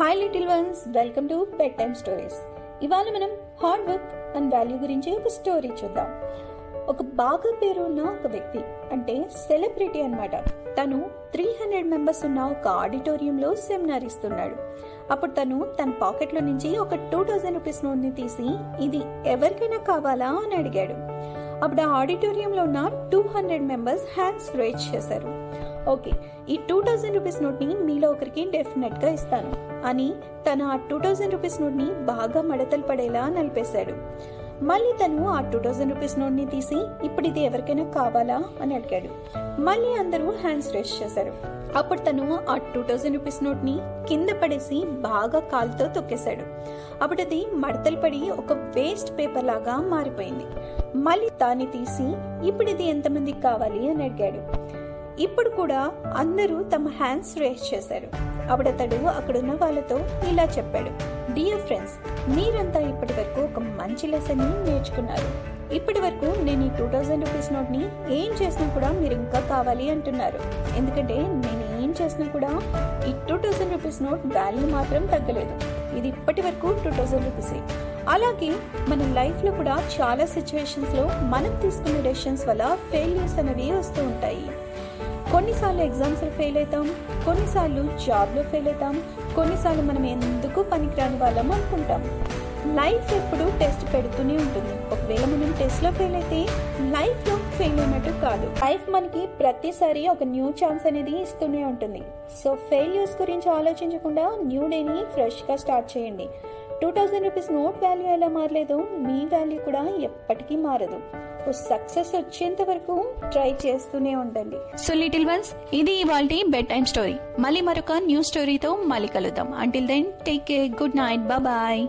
Hi little ones welcome to bedtime stories ఇవాళ మనం hard work and value గురించి ఒక స్టోరీ చూద్దాం. ఒక బాగా పేరు ఉన్న ఒక వ్యక్తి అంటే సెలబ్రిటీ అన్నమాట. తను త్రీ హండ్రెడ్ మెంబర్స్ ఉన్న ఒక ఆడిటోరియంలో సెమినార్ ఇస్తున్నాడు. అప్పుడు తను తన పాకెట్లో నుంచి ఒక టూ థౌజండ్ రూపీస్ నోట్ని తీసి ఇది ఎవరికైనా కావాలా? అని అడిగాడు. అప్పుడు ఆ ఆడిటోరియంలో ఉన్న two hundred members hands raise చేశారు. ఓకే ఈ టూ థౌజండ్ రూపీస్ నోట్ని మీలో ఒకరికి డెఫినెట్గా ఇస్తాను. అని తను ఆ టూ థౌజండ్ రూపీస్ నోట్ని బాగా మడతలు పడేలా నలిపేశాడు. మళ్ళీ తను ఆ టూ థౌజండ్ రూపీస్ నోట్ని తీసి ఇప్పుడు ఇది ఎవరికైనా కావాలా? అని అడిగాడు. మళ్ళీ అందరూ హ్యాండ్స్ రేస్ చేశారు. అప్పుడు తను ఆ టూ థౌజండ్ రూపీస్ నోట్ని కింద పడేసి బాగా కాలుతో తొక్కేశాడు. అప్పుడు అది మడతలు పడి ఒక వేస్ట్ పేపర్ లాగా మారిపోయింది. మళ్ళీ దాన్ని తీసి ఇప్పుడు ఇది ఎంతమందికి కావాలి? అని అడిగాడు. ఇప్పుడు కూడా అందరూ తమ హ్యాండ్స్ రేస్ చేశారు. అప్పుడు అతడు అక్కడున్న వాళ్ళతో ఇలా చెప్పాడు. డియర్ ఫ్రెండ్స్ మీరంతా ఇప్పటి వరకు ఒక మంచి లెసన్ నేర్చుకున్నారు. ఇప్పటి వరకు నేను ఈ టూ థౌజండ్ రూపీస్ నోట్ని ఏం చేసినా కూడా మీరు ఇంకా కావాలి అంటున్నారు. ఎందుకంటే నేను ఏం చేసినా కూడా ఈ two thousand rupees note value మాత్రం తగ్గలేదు. ఇది ఇప్పటి వరకు టూ థౌజండ్ రూపీసే అలాగే మన లైఫ్లో కూడా చాలా సిచ్యువేషన్స్లో మనం తీసుకున్న డెసిషన్స్ వల్ల ఫెయిల్యూర్స్ అనేవి వస్తూ ఉంటాయి. కొన్నిసార్లు ఎగ్జామ్స్లో ఫెయిల్ అవుతాం కొన్నిసార్లు జాబ్లో ఫెయిల్ అవుతాం కొన్నిసార్లు మనం ఎందుకు పనికిరాని వాళ్ళం అనుకుంటాం. లైఫ్ ఎప్పుడు టెస్ట్ పెడుతూనే ఉంటుంది. ఒకవేళ మనం టెస్ట్లో ఫెయిల్ అయితే లైఫ్లో ఫెయిల్ అయినట్టు కాదు. లైఫ్ మనకి ప్రతిసారి ఒక న్యూ ఛాన్స్ అనేది ఇస్తూనే ఉంటుంది. సో ఫెయిల్యూర్స్ గురించి ఆలోచించకుండా న్యూ డేని ఫ్రెష్గా స్టార్ట్ చేయండి. Two thousand rupees note value ఎలా మారలేదు మీ వాల్యూ కూడా ఎప్పటికీ మారదు. సక్సెస్ వచ్చేంత వరకు ట్రై చేస్తూనే ఉండండి. సో లిటిల్ వన్స్ ఇది ఇవాళ బెడ్ టైమ్ స్టోరీ. మళ్ళీ మరొక న్యూ స్టోరీతో మళ్ళీ కలుద్దాం. Until then take care good night bye